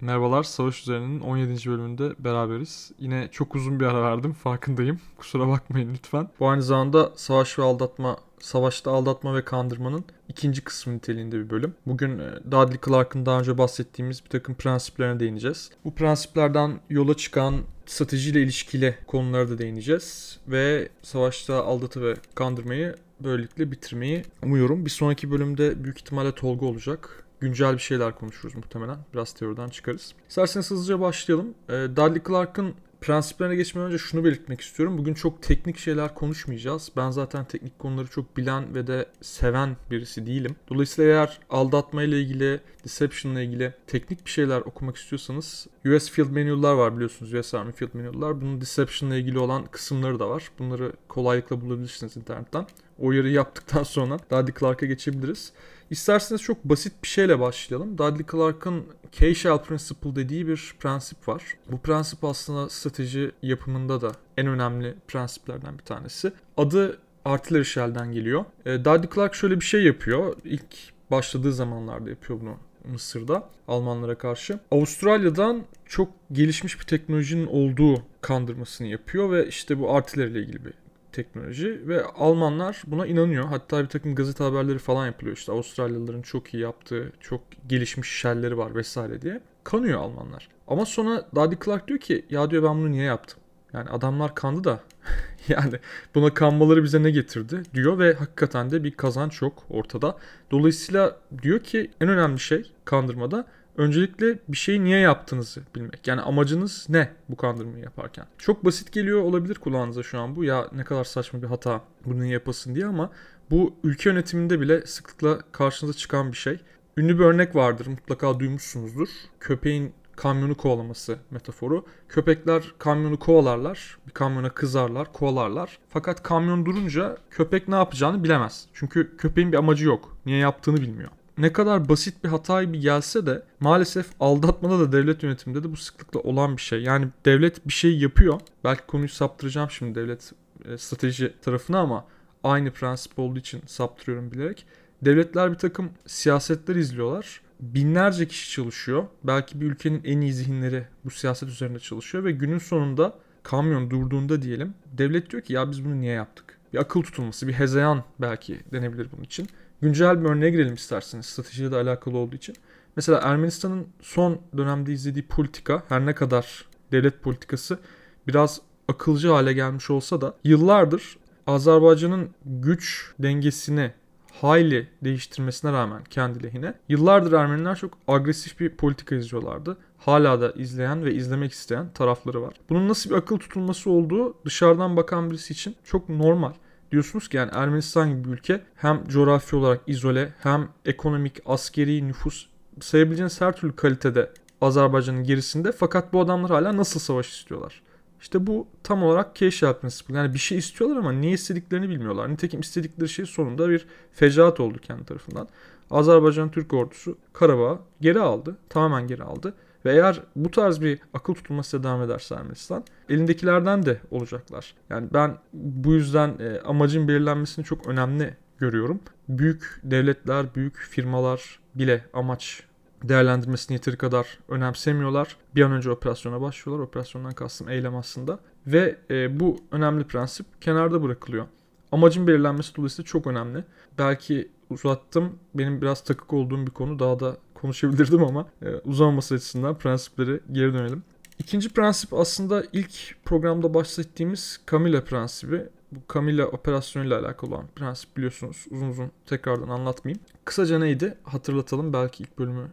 Merhabalar, Savaş Üzerine'nin 17. bölümünde beraberiz. Yine çok uzun bir ara verdim, farkındayım. Kusura bakmayın lütfen. Bu aynı zamanda Savaş ve Aldatma, Savaşta Aldatma ve Kandırmanın ikinci kısmı niteliğinde bir bölüm. Bugün e, Dudley Clark'ın daha önce bahsettiğimiz bir takım prensiplerine değineceğiz. Bu prensiplerden yola çıkan stratejiyle ilişkili konulara da değineceğiz. Ve Savaşta Aldatı ve Kandırmayı böylelikle bitirmeyi umuyorum. Bir sonraki bölümde büyük ihtimalle Tolga olacak güncel bir şeyler konuşuruz muhtemelen. Biraz teoriden çıkarız. İsterseniz hızlıca başlayalım. E, Dudley Clark'ın prensiplerine geçmeden önce şunu belirtmek istiyorum. Bugün çok teknik şeyler konuşmayacağız. Ben zaten teknik konuları çok bilen ve de seven birisi değilim. Dolayısıyla eğer aldatma ile ilgili, deception ile ilgili teknik bir şeyler okumak istiyorsanız US Field Manual'lar var biliyorsunuz. US Army Field Manual'lar. Bunun deception ile ilgili olan kısımları da var. Bunları kolaylıkla bulabilirsiniz internetten. O uyarıyı yaptıktan sonra Dudley Clark'a geçebiliriz. İsterseniz çok basit bir şeyle başlayalım. Dudley Clark'ın K-Shell Principle dediği bir prensip var. Bu prensip aslında strateji yapımında da en önemli prensiplerden bir tanesi. Adı Artillery Shell'den geliyor. E, Dudley Clark şöyle bir şey yapıyor. İlk başladığı zamanlarda yapıyor bunu Mısır'da Almanlara karşı. Avustralya'dan çok gelişmiş bir teknolojinin olduğu kandırmasını yapıyor ve işte bu artileri ile ilgili bir teknoloji ve Almanlar buna inanıyor. Hatta bir takım gazete haberleri falan yapılıyor işte Avustralyalıların çok iyi yaptığı, çok gelişmiş şelleri var vesaire diye. Kanıyor Almanlar. Ama sonra Daddy Clark diyor ki ya diyor ben bunu niye yaptım? Yani adamlar kandı da yani buna kanmaları bize ne getirdi diyor ve hakikaten de bir kazanç yok ortada. Dolayısıyla diyor ki en önemli şey kandırmada öncelikle bir şeyi niye yaptığınızı bilmek. Yani amacınız ne bu kandırmayı yaparken. Çok basit geliyor olabilir kulağınıza şu an bu. Ya ne kadar saçma bir hata bunu yapasın diye ama bu ülke yönetiminde bile sıklıkla karşınıza çıkan bir şey. Ünlü bir örnek vardır mutlaka duymuşsunuzdur. Köpeğin kamyonu kovalaması metaforu. Köpekler kamyonu kovalarlar, bir kamyona kızarlar, kovalarlar. Fakat kamyon durunca köpek ne yapacağını bilemez. Çünkü köpeğin bir amacı yok. Niye yaptığını bilmiyor ne kadar basit bir hata gibi gelse de maalesef aldatmada da devlet yönetiminde de bu sıklıkla olan bir şey. Yani devlet bir şey yapıyor. Belki konuyu saptıracağım şimdi devlet e, strateji tarafına ama aynı prensip olduğu için saptırıyorum bilerek. Devletler bir takım siyasetler izliyorlar. Binlerce kişi çalışıyor. Belki bir ülkenin en iyi zihinleri bu siyaset üzerinde çalışıyor ve günün sonunda kamyon durduğunda diyelim devlet diyor ki ya biz bunu niye yaptık? Bir akıl tutulması, bir hezeyan belki denebilir bunun için. Güncel bir örneğe girelim isterseniz stratejiyle de alakalı olduğu için. Mesela Ermenistan'ın son dönemde izlediği politika her ne kadar devlet politikası biraz akılcı hale gelmiş olsa da yıllardır Azerbaycan'ın güç dengesini hayli değiştirmesine rağmen kendi lehine yıllardır Ermeniler çok agresif bir politika izliyorlardı. Hala da izleyen ve izlemek isteyen tarafları var. Bunun nasıl bir akıl tutulması olduğu dışarıdan bakan birisi için çok normal diyorsunuz ki yani Ermenistan gibi bir ülke hem coğrafi olarak izole hem ekonomik, askeri, nüfus sayabileceğiniz her türlü kalitede Azerbaycan'ın gerisinde fakat bu adamlar hala nasıl savaş istiyorlar? İşte bu tam olarak Keşah prensibi. Yani bir şey istiyorlar ama ne istediklerini bilmiyorlar. Nitekim istedikleri şey sonunda bir fecaat oldu kendi tarafından. Azerbaycan Türk ordusu Karabağ'ı geri aldı. Tamamen geri aldı. Ve eğer bu tarz bir akıl tutulması devam ederse Ermenistan elindekilerden de olacaklar. Yani ben bu yüzden e, amacın belirlenmesini çok önemli görüyorum. Büyük devletler, büyük firmalar bile amaç değerlendirmesini yeteri kadar önemsemiyorlar. Bir an önce operasyona başlıyorlar. Operasyondan kastım eylem aslında. Ve e, bu önemli prensip kenarda bırakılıyor. Amacın belirlenmesi dolayısıyla çok önemli. Belki uzattım. Benim biraz takık olduğum bir konu. Daha da konuşabilirdim ama e, uzamaması açısından prensipleri geri dönelim. İkinci prensip aslında ilk programda bahsettiğimiz Camilla prensibi. Bu Camilla operasyonuyla alakalı olan prensip biliyorsunuz. Uzun uzun tekrardan anlatmayayım. Kısaca neydi? Hatırlatalım. Belki ilk bölümü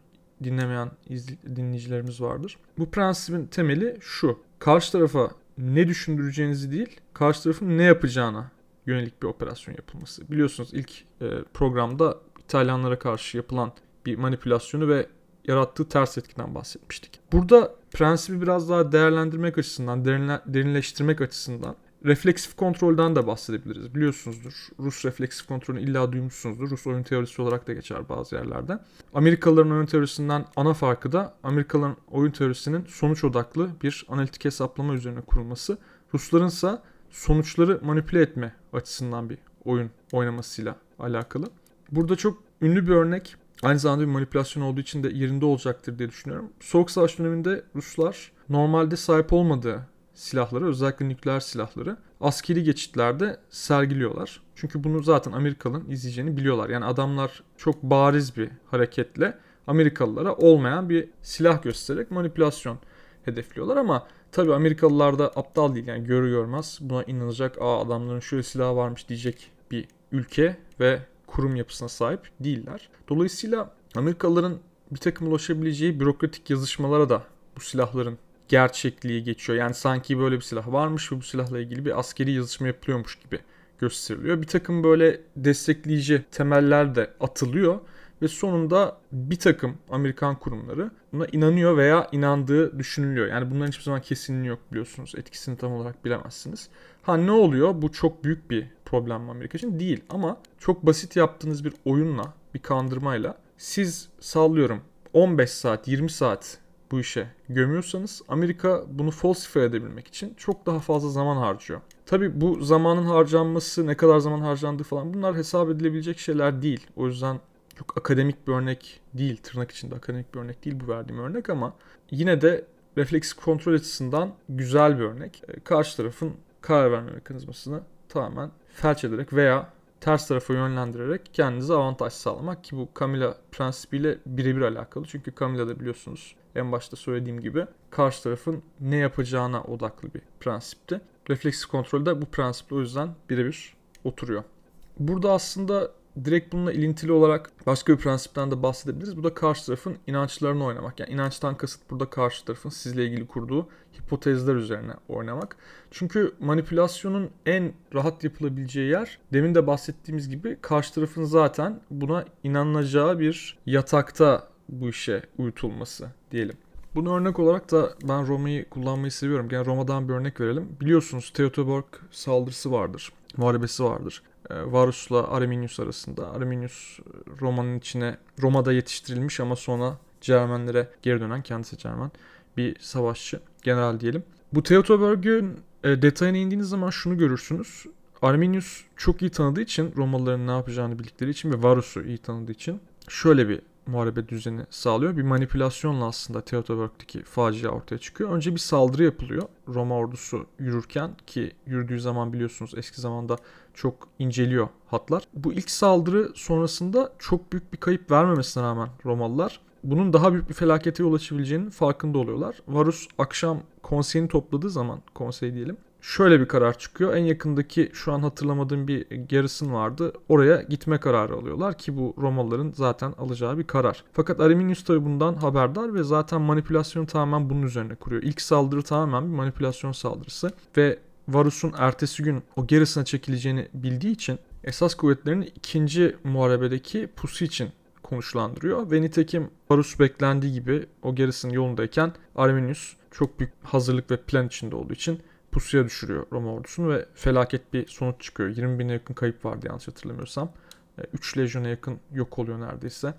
dinlemeyen dinleyicilerimiz vardır. Bu prensibin temeli şu. Karşı tarafa ne düşündüreceğinizi değil, karşı tarafın ne yapacağına yönelik bir operasyon yapılması. Biliyorsunuz ilk e, programda İtalyanlara karşı yapılan bir manipülasyonu ve yarattığı ters etkiden bahsetmiştik. Burada prensibi biraz daha değerlendirmek açısından, derinleştirmek açısından refleksif kontrolden de bahsedebiliriz. Biliyorsunuzdur. Rus refleksif kontrolünü illa duymuşsunuzdur. Rus oyun teorisi olarak da geçer bazı yerlerde. Amerikalıların oyun teorisinden ana farkı da Amerikalıların oyun teorisinin sonuç odaklı bir analitik hesaplama üzerine kurulması. Rusların ise sonuçları manipüle etme açısından bir oyun oynamasıyla alakalı. Burada çok ünlü bir örnek aynı zamanda bir manipülasyon olduğu için de yerinde olacaktır diye düşünüyorum. Soğuk Savaş döneminde Ruslar normalde sahip olmadığı silahları özellikle nükleer silahları askeri geçitlerde sergiliyorlar. Çünkü bunu zaten Amerikalı'nın izleyeceğini biliyorlar. Yani adamlar çok bariz bir hareketle Amerikalılara olmayan bir silah göstererek manipülasyon hedefliyorlar ama tabii Amerikalılar da aptal değil yani görü görmez buna inanacak aa adamların şöyle silahı varmış diyecek bir ülke ve kurum yapısına sahip değiller. Dolayısıyla Amerikalıların bir takım ulaşabileceği bürokratik yazışmalara da bu silahların gerçekliği geçiyor. Yani sanki böyle bir silah varmış ve bu silahla ilgili bir askeri yazışma yapılıyormuş gibi gösteriliyor. Bir takım böyle destekleyici temeller de atılıyor ve sonunda bir takım Amerikan kurumları buna inanıyor veya inandığı düşünülüyor. Yani bunların hiçbir zaman kesinliği yok biliyorsunuz. Etkisini tam olarak bilemezsiniz. Ha ne oluyor? Bu çok büyük bir problem Amerika için değil ama çok basit yaptığınız bir oyunla, bir kandırmayla siz sallıyorum 15 saat, 20 saat bu işe gömüyorsanız Amerika bunu falsify edebilmek için çok daha fazla zaman harcıyor. Tabi bu zamanın harcanması, ne kadar zaman harcandığı falan bunlar hesap edilebilecek şeyler değil. O yüzden çok akademik bir örnek değil, tırnak içinde akademik bir örnek değil bu verdiğim örnek ama yine de refleks kontrol açısından güzel bir örnek. Karşı tarafın karar verme mekanizmasını tamamen felç ederek veya ters tarafa yönlendirerek kendinize avantaj sağlamak ki bu Camilla prensibiyle birebir alakalı. Çünkü Camilla da biliyorsunuz en başta söylediğim gibi karşı tarafın ne yapacağına odaklı bir prensipti. Refleks kontrolde bu prensiple o yüzden birebir oturuyor. Burada aslında direkt bununla ilintili olarak başka bir prensipten de bahsedebiliriz. Bu da karşı tarafın inançlarını oynamak. Yani inançtan kasıt burada karşı tarafın sizle ilgili kurduğu hipotezler üzerine oynamak. Çünkü manipülasyonun en rahat yapılabileceği yer demin de bahsettiğimiz gibi karşı tarafın zaten buna inanılacağı bir yatakta bu işe uyutulması diyelim. Bunu örnek olarak da ben Roma'yı kullanmayı seviyorum. Yani Roma'dan bir örnek verelim. Biliyorsunuz Teutoburg saldırısı vardır. Muharebesi vardır. E, Varus'la Arminius arasında. Arminius e, Roma'nın içine Roma'da yetiştirilmiş ama sonra Cermenlere geri dönen kendisi Cermen bir savaşçı, general diyelim. Bu Teutoburg'un e, detayına indiğiniz zaman şunu görürsünüz. Arminius çok iyi tanıdığı için Romalıların ne yapacağını bildikleri için ve Varus'u iyi tanıdığı için şöyle bir muharebe düzeni sağlıyor. Bir manipülasyonla aslında Teutoburg'daki facia ortaya çıkıyor. Önce bir saldırı yapılıyor. Roma ordusu yürürken ki yürüdüğü zaman biliyorsunuz eski zamanda çok inceliyor hatlar. Bu ilk saldırı sonrasında çok büyük bir kayıp vermemesine rağmen Romalılar bunun daha büyük bir felakete yol açabileceğinin farkında oluyorlar. Varus akşam konseyini topladığı zaman konsey diyelim şöyle bir karar çıkıyor. En yakındaki şu an hatırlamadığım bir garrison vardı. Oraya gitme kararı alıyorlar ki bu Romalıların zaten alacağı bir karar. Fakat Arminius tabi bundan haberdar ve zaten manipülasyonu tamamen bunun üzerine kuruyor. İlk saldırı tamamen bir manipülasyon saldırısı ve Varus'un ertesi gün o gerisine çekileceğini bildiği için esas kuvvetlerini ikinci muharebedeki pusu için konuşlandırıyor. Ve nitekim Varus beklendiği gibi o gerisinin yolundayken Arminius çok büyük hazırlık ve plan içinde olduğu için pusuya düşürüyor Roma ordusunu ve felaket bir sonuç çıkıyor. 20 bine yakın kayıp vardı yanlış hatırlamıyorsam. 3 e, lejyona yakın yok oluyor neredeyse.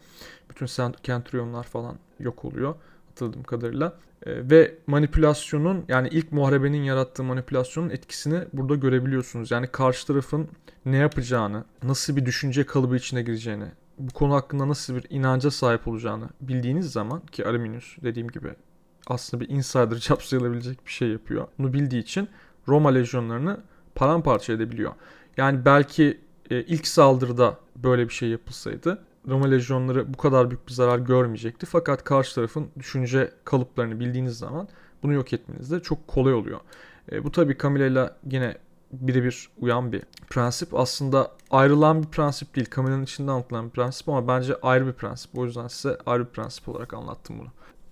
Bütün Centurionlar falan yok oluyor hatırladığım kadarıyla. E, ve manipülasyonun yani ilk muharebenin yarattığı manipülasyonun etkisini burada görebiliyorsunuz. Yani karşı tarafın ne yapacağını, nasıl bir düşünce kalıbı içine gireceğini, bu konu hakkında nasıl bir inanca sahip olacağını bildiğiniz zaman ki Arminius dediğim gibi aslında bir insider job sayılabilecek bir şey yapıyor. Bunu bildiği için Roma lejyonlarını paramparça edebiliyor. Yani belki e, ilk saldırıda böyle bir şey yapılsaydı Roma lejyonları bu kadar büyük bir zarar görmeyecekti. Fakat karşı tarafın düşünce kalıplarını bildiğiniz zaman bunu yok etmeniz de çok kolay oluyor. E, bu tabi Camilla ile yine birebir uyan bir prensip. Aslında ayrılan bir prensip değil. Camilla'nın içinde anlatılan bir prensip ama bence ayrı bir prensip. O yüzden size ayrı bir prensip olarak anlattım bunu.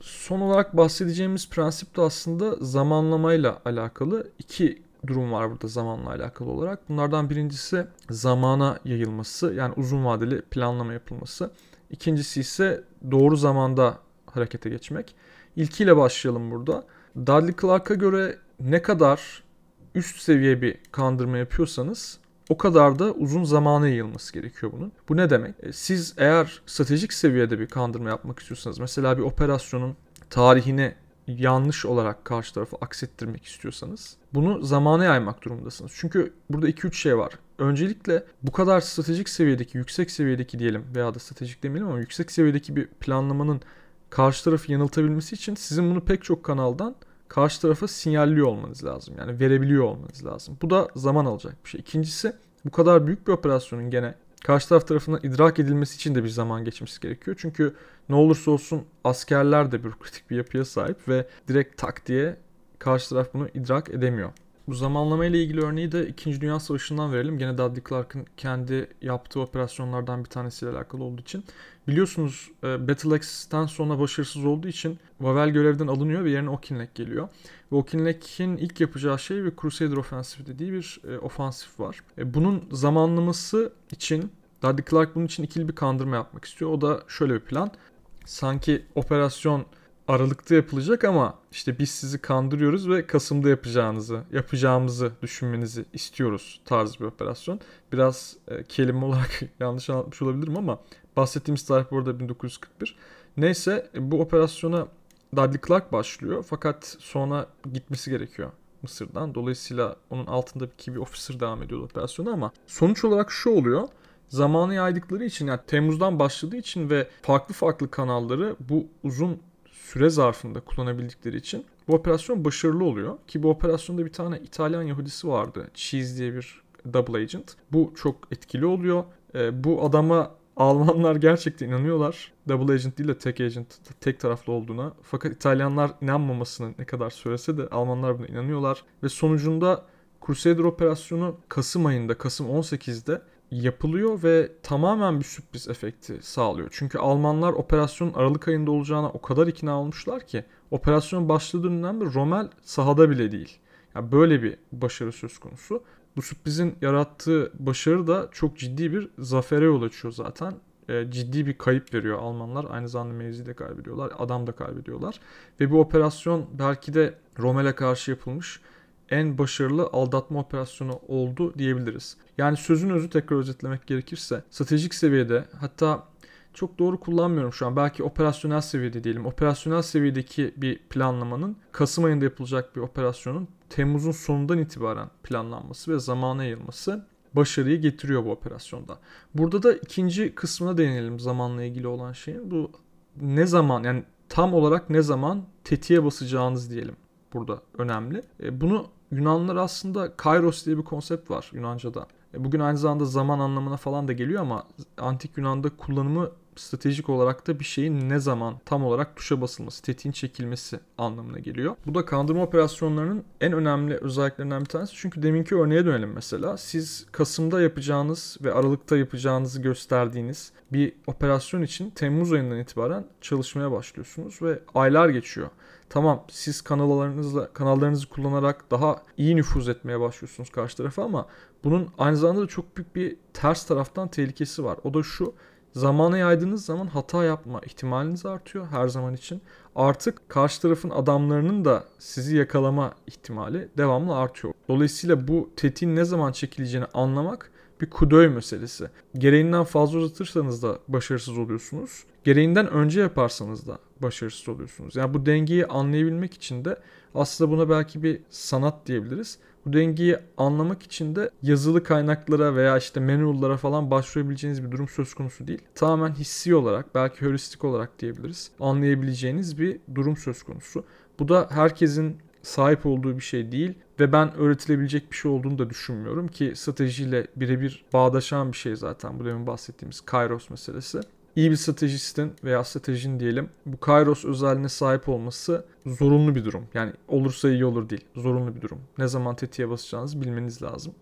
Son olarak bahsedeceğimiz prensip de aslında zamanlamayla alakalı. iki durum var burada zamanla alakalı olarak. Bunlardan birincisi zamana yayılması yani uzun vadeli planlama yapılması. İkincisi ise doğru zamanda harekete geçmek. İlkiyle başlayalım burada. Dudley Clark'a göre ne kadar üst seviye bir kandırma yapıyorsanız o kadar da uzun zamana yayılması gerekiyor bunun. Bu ne demek? E, siz eğer stratejik seviyede bir kandırma yapmak istiyorsanız mesela bir operasyonun tarihini yanlış olarak karşı tarafı aksettirmek istiyorsanız bunu zamana yaymak durumundasınız. Çünkü burada 2-3 şey var. öncelikle bu kadar stratejik seviyedeki, yüksek seviyedeki diyelim veya da stratejik demeyelim ama yüksek seviyedeki bir planlamanın karşı tarafı yanıltabilmesi için sizin bunu pek çok kanaldan karşı tarafa sinyalliyor olmanız lazım. Yani verebiliyor olmanız lazım. Bu da zaman alacak bir şey. İkincisi bu kadar büyük bir operasyonun gene karşı taraf tarafından idrak edilmesi için de bir zaman geçmesi gerekiyor. Çünkü ne olursa olsun askerler de bürokratik bir yapıya sahip ve direkt tak diye karşı taraf bunu idrak edemiyor. Bu zamanlama ile ilgili örneği de 2. Dünya Savaşı'ndan verelim. Gene Dudley Clark'ın kendi yaptığı operasyonlardan bir tanesiyle alakalı olduğu için. Biliyorsunuz e, Battle sonra başarısız olduğu için Wavell görevden alınıyor ve yerine Okinlek geliyor. Ve Okinlek'in ilk yapacağı şey bir Crusader Offensive dediği bir e, ofansif var. E, bunun zamanlaması için Dudley Clark bunun için ikili bir kandırma yapmak istiyor. O da şöyle bir plan. Sanki operasyon Aralık'ta yapılacak ama işte biz sizi kandırıyoruz ve Kasım'da yapacağınızı, yapacağımızı düşünmenizi istiyoruz tarz bir operasyon. Biraz e, kelime olarak yanlış anlatmış olabilirim ama bahsettiğimiz tarih bu arada 1941. Neyse bu operasyona Dudley Clark başlıyor fakat sonra gitmesi gerekiyor Mısır'dan. Dolayısıyla onun altındaki bir officer devam ediyor operasyonu ama sonuç olarak şu oluyor zamanı yaydıkları için yani Temmuz'dan başladığı için ve farklı farklı kanalları bu uzun süre zarfında kullanabildikleri için bu operasyon başarılı oluyor. Ki bu operasyonda bir tane İtalyan Yahudisi vardı. Cheese diye bir double agent. Bu çok etkili oluyor. E, bu adama Almanlar gerçekten inanıyorlar. Double agent değil de tek agent, tek taraflı olduğuna. Fakat İtalyanlar inanmamasını ne kadar söylese de Almanlar buna inanıyorlar. Ve sonucunda Crusader operasyonu Kasım ayında, Kasım 18'de yapılıyor ve tamamen bir sürpriz efekti sağlıyor. Çünkü Almanlar operasyonun Aralık ayında olacağına o kadar ikna olmuşlar ki operasyon başladığından beri Rommel sahada bile değil. Yani böyle bir başarı söz konusu. Bu sürprizin yarattığı başarı da çok ciddi bir zafere yol açıyor zaten. E, ciddi bir kayıp veriyor Almanlar. Aynı zamanda mevzi de kaybediyorlar. Adam da kaybediyorlar. Ve bu operasyon belki de Rommel'e karşı yapılmış en başarılı aldatma operasyonu oldu diyebiliriz. Yani sözün özü tekrar özetlemek gerekirse stratejik seviyede hatta çok doğru kullanmıyorum şu an. Belki operasyonel seviyede diyelim. Operasyonel seviyedeki bir planlamanın Kasım ayında yapılacak bir operasyonun Temmuz'un sonundan itibaren planlanması ve zamana yayılması başarıyı getiriyor bu operasyonda. Burada da ikinci kısmına değinelim zamanla ilgili olan şeyin. Bu ne zaman yani tam olarak ne zaman tetiğe basacağınız diyelim burada önemli. E, bunu Yunanlılar aslında kairos diye bir konsept var Yunanca'da. E, bugün aynı zamanda zaman anlamına falan da geliyor ama antik Yunan'da kullanımı stratejik olarak da bir şeyin ne zaman tam olarak tuşa basılması, tetiğin çekilmesi anlamına geliyor. Bu da kandırma operasyonlarının en önemli özelliklerinden bir tanesi. Çünkü deminki örneğe dönelim mesela. Siz Kasım'da yapacağınız ve Aralık'ta yapacağınızı gösterdiğiniz bir operasyon için Temmuz ayından itibaren çalışmaya başlıyorsunuz ve aylar geçiyor. Tamam siz kanallarınızla kanallarınızı kullanarak daha iyi nüfuz etmeye başlıyorsunuz karşı tarafa ama bunun aynı zamanda da çok büyük bir ters taraftan tehlikesi var. O da şu zamana yaydığınız zaman hata yapma ihtimaliniz artıyor her zaman için. Artık karşı tarafın adamlarının da sizi yakalama ihtimali devamlı artıyor. Dolayısıyla bu tetiğin ne zaman çekileceğini anlamak bir kudöy meselesi. Gereğinden fazla uzatırsanız da başarısız oluyorsunuz. Gereğinden önce yaparsanız da başarısız oluyorsunuz. Yani bu dengeyi anlayabilmek için de aslında buna belki bir sanat diyebiliriz. Bu dengeyi anlamak için de yazılı kaynaklara veya işte manual'lara falan başvurabileceğiniz bir durum söz konusu değil. Tamamen hissi olarak belki heuristik olarak diyebiliriz. Anlayabileceğiniz bir durum söz konusu. Bu da herkesin sahip olduğu bir şey değil ve ben öğretilebilecek bir şey olduğunu da düşünmüyorum ki stratejiyle birebir bağdaşan bir şey zaten bu demin bahsettiğimiz Kairos meselesi. İyi bir stratejistin veya stratejin diyelim bu Kairos özelliğine sahip olması zorunlu bir durum. Yani olursa iyi olur değil. Zorunlu bir durum. Ne zaman tetiğe basacağınızı bilmeniz lazım.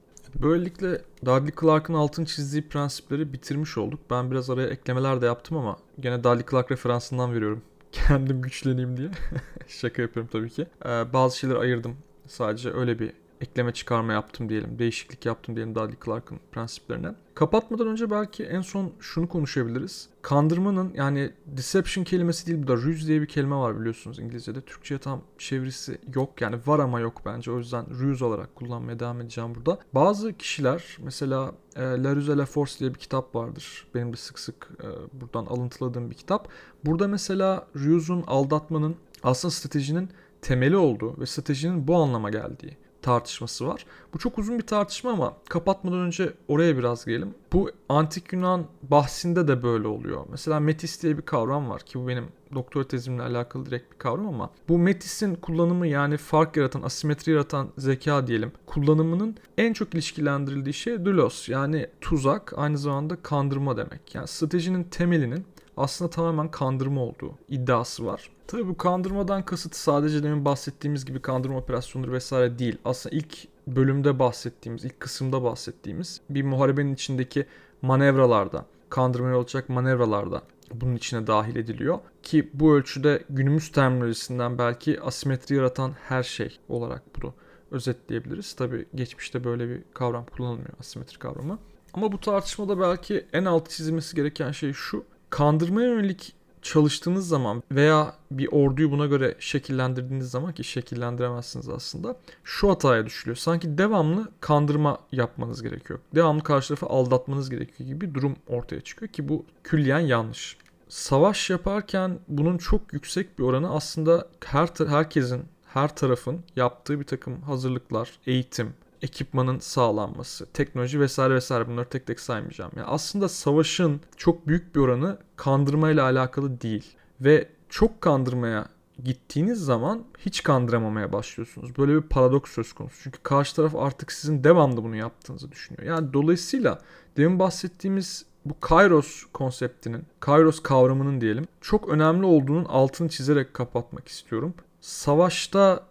Böylelikle Dudley Clark'ın altın çizdiği prensipleri bitirmiş olduk. Ben biraz araya eklemeler de yaptım ama gene Dudley Clark referansından veriyorum kendim güçleneyim diye. Şaka yapıyorum tabii ki. Ee, bazı şeyler ayırdım. Sadece öyle bir ekleme çıkarma yaptım diyelim. Değişiklik yaptım diyelim Dudley Clark'ın prensiplerine. Kapatmadan önce belki en son şunu konuşabiliriz. Kandırmanın yani deception kelimesi değil bu da ruse diye bir kelime var biliyorsunuz İngilizce'de. Türkçe'ye tam çevirisi yok yani var ama yok bence. O yüzden ruse olarak kullanmaya devam edeceğim burada. Bazı kişiler mesela e, La Ruse La Force diye bir kitap vardır. Benim de sık sık e, buradan alıntıladığım bir kitap. Burada mesela ruse'un aldatmanın aslında stratejinin temeli olduğu ve stratejinin bu anlama geldiği tartışması var. Bu çok uzun bir tartışma ama kapatmadan önce oraya biraz gelelim. Bu antik Yunan bahsinde de böyle oluyor. Mesela metis diye bir kavram var ki bu benim doktora tezimle alakalı direkt bir kavram ama bu metisin kullanımı yani fark yaratan, asimetri yaratan zeka diyelim kullanımının en çok ilişkilendirildiği şey doulos yani tuzak aynı zamanda kandırma demek. Yani stratejinin temelinin aslında tamamen kandırma olduğu iddiası var. Tabii bu kandırmadan kasıt sadece demin bahsettiğimiz gibi kandırma operasyonları vesaire değil. Aslında ilk bölümde bahsettiğimiz, ilk kısımda bahsettiğimiz bir muharebenin içindeki manevralarda, kandırmaya olacak manevralarda bunun içine dahil ediliyor. Ki bu ölçüde günümüz terminolojisinden belki asimetri yaratan her şey olarak bunu özetleyebiliriz. Tabi geçmişte böyle bir kavram kullanılmıyor asimetri kavramı. Ama bu tartışmada belki en alt çizilmesi gereken şey şu. Kandırmaya yönelik çalıştığınız zaman veya bir orduyu buna göre şekillendirdiğiniz zaman ki şekillendiremezsiniz aslında şu hataya düşülüyor. Sanki devamlı kandırma yapmanız gerekiyor. Devamlı karşı tarafı aldatmanız gerekiyor gibi bir durum ortaya çıkıyor ki bu külliyen yanlış. Savaş yaparken bunun çok yüksek bir oranı aslında her herkesin her tarafın yaptığı bir takım hazırlıklar, eğitim, ekipmanın sağlanması, teknoloji vesaire vesaire bunları tek tek saymayacağım. Yani aslında savaşın çok büyük bir oranı kandırmayla alakalı değil ve çok kandırmaya gittiğiniz zaman hiç kandıramamaya başlıyorsunuz. Böyle bir paradoks söz konusu. Çünkü karşı taraf artık sizin devamlı bunu yaptığınızı düşünüyor. Yani dolayısıyla demin bahsettiğimiz bu Kairos konseptinin, Kairos kavramının diyelim çok önemli olduğunun altını çizerek kapatmak istiyorum. Savaşta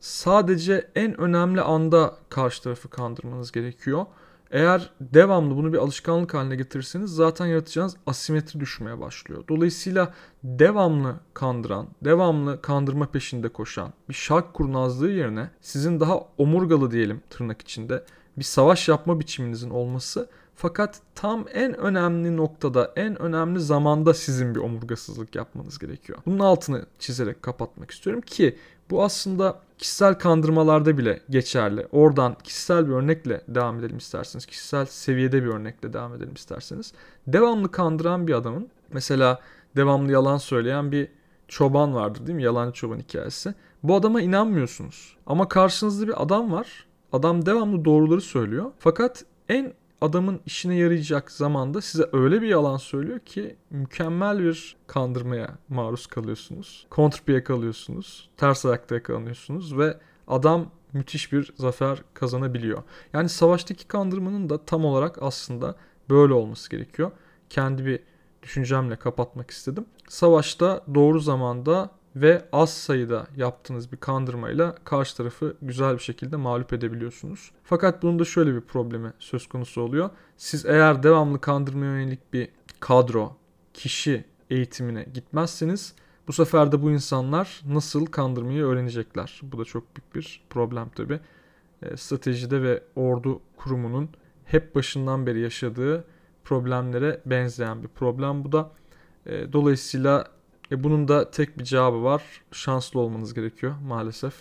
sadece en önemli anda karşı tarafı kandırmanız gerekiyor. Eğer devamlı bunu bir alışkanlık haline getirirseniz zaten yaratacağınız asimetri düşmeye başlıyor. Dolayısıyla devamlı kandıran, devamlı kandırma peşinde koşan bir şark kurnazlığı yerine sizin daha omurgalı diyelim tırnak içinde bir savaş yapma biçiminizin olması fakat tam en önemli noktada, en önemli zamanda sizin bir omurgasızlık yapmanız gerekiyor. Bunun altını çizerek kapatmak istiyorum ki bu aslında kişisel kandırmalarda bile geçerli. Oradan kişisel bir örnekle devam edelim isterseniz. Kişisel seviyede bir örnekle devam edelim isterseniz. Devamlı kandıran bir adamın mesela devamlı yalan söyleyen bir çoban vardır değil mi? Yalancı çoban hikayesi. Bu adama inanmıyorsunuz. Ama karşınızda bir adam var. Adam devamlı doğruları söylüyor. Fakat en adamın işine yarayacak zamanda size öyle bir yalan söylüyor ki mükemmel bir kandırmaya maruz kalıyorsunuz. Kontrpiye kalıyorsunuz. Ters ayakta yakalanıyorsunuz ve adam müthiş bir zafer kazanabiliyor. Yani savaştaki kandırmanın da tam olarak aslında böyle olması gerekiyor. Kendi bir düşüncemle kapatmak istedim. Savaşta doğru zamanda ve az sayıda yaptığınız bir kandırmayla karşı tarafı güzel bir şekilde mağlup edebiliyorsunuz. Fakat bunun da şöyle bir problemi söz konusu oluyor. Siz eğer devamlı kandırmaya yönelik bir kadro, kişi eğitimine gitmezseniz bu sefer de bu insanlar nasıl kandırmayı öğrenecekler. Bu da çok büyük bir problem tabi. E, stratejide ve ordu kurumunun hep başından beri yaşadığı problemlere benzeyen bir problem bu da. E, dolayısıyla e bunun da tek bir cevabı var. Şanslı olmanız gerekiyor maalesef.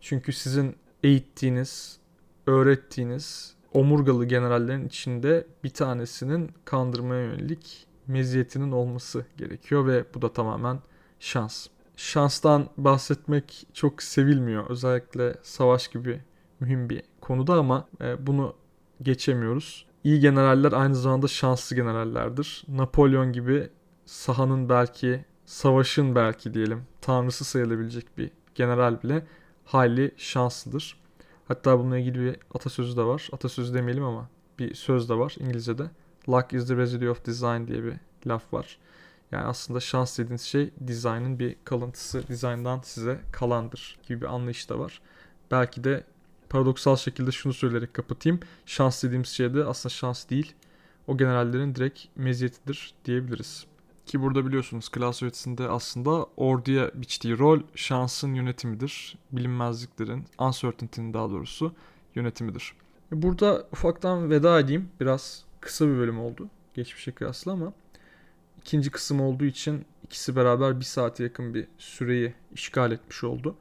Çünkü sizin eğittiğiniz, öğrettiğiniz omurgalı generallerin içinde bir tanesinin kandırmaya yönelik meziyetinin olması gerekiyor ve bu da tamamen şans. Şanstan bahsetmek çok sevilmiyor. Özellikle savaş gibi mühim bir konuda ama e, bunu geçemiyoruz. İyi generaller aynı zamanda şanslı generallerdir. Napolyon gibi sahanın belki savaşın belki diyelim tanrısı sayılabilecek bir general bile hayli şanslıdır. Hatta bununla ilgili bir atasözü de var. Atasözü demeyelim ama bir söz de var İngilizce'de. Luck is the residue of design diye bir laf var. Yani aslında şans dediğiniz şey dizaynın bir kalıntısı, dizayndan size kalandır gibi bir anlayış da var. Belki de paradoksal şekilde şunu söyleyerek kapatayım. Şans dediğimiz şey de aslında şans değil. O generallerin direkt meziyetidir diyebiliriz. Ki burada biliyorsunuz öğretisinde aslında orduya biçtiği rol şansın yönetimidir. Bilinmezliklerin, uncertainty'nin daha doğrusu yönetimidir. Burada ufaktan veda edeyim. Biraz kısa bir bölüm oldu. Geçmişe kıyasla ama ikinci kısım olduğu için ikisi beraber bir saate yakın bir süreyi işgal etmiş oldu.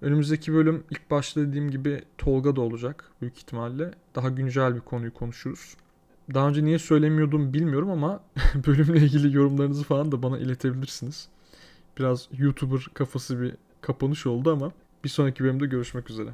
Önümüzdeki bölüm ilk başta dediğim gibi Tolga da olacak büyük ihtimalle. Daha güncel bir konuyu konuşuruz daha önce niye söylemiyordum bilmiyorum ama bölümle ilgili yorumlarınızı falan da bana iletebilirsiniz. Biraz YouTuber kafası bir kapanış oldu ama bir sonraki bölümde görüşmek üzere.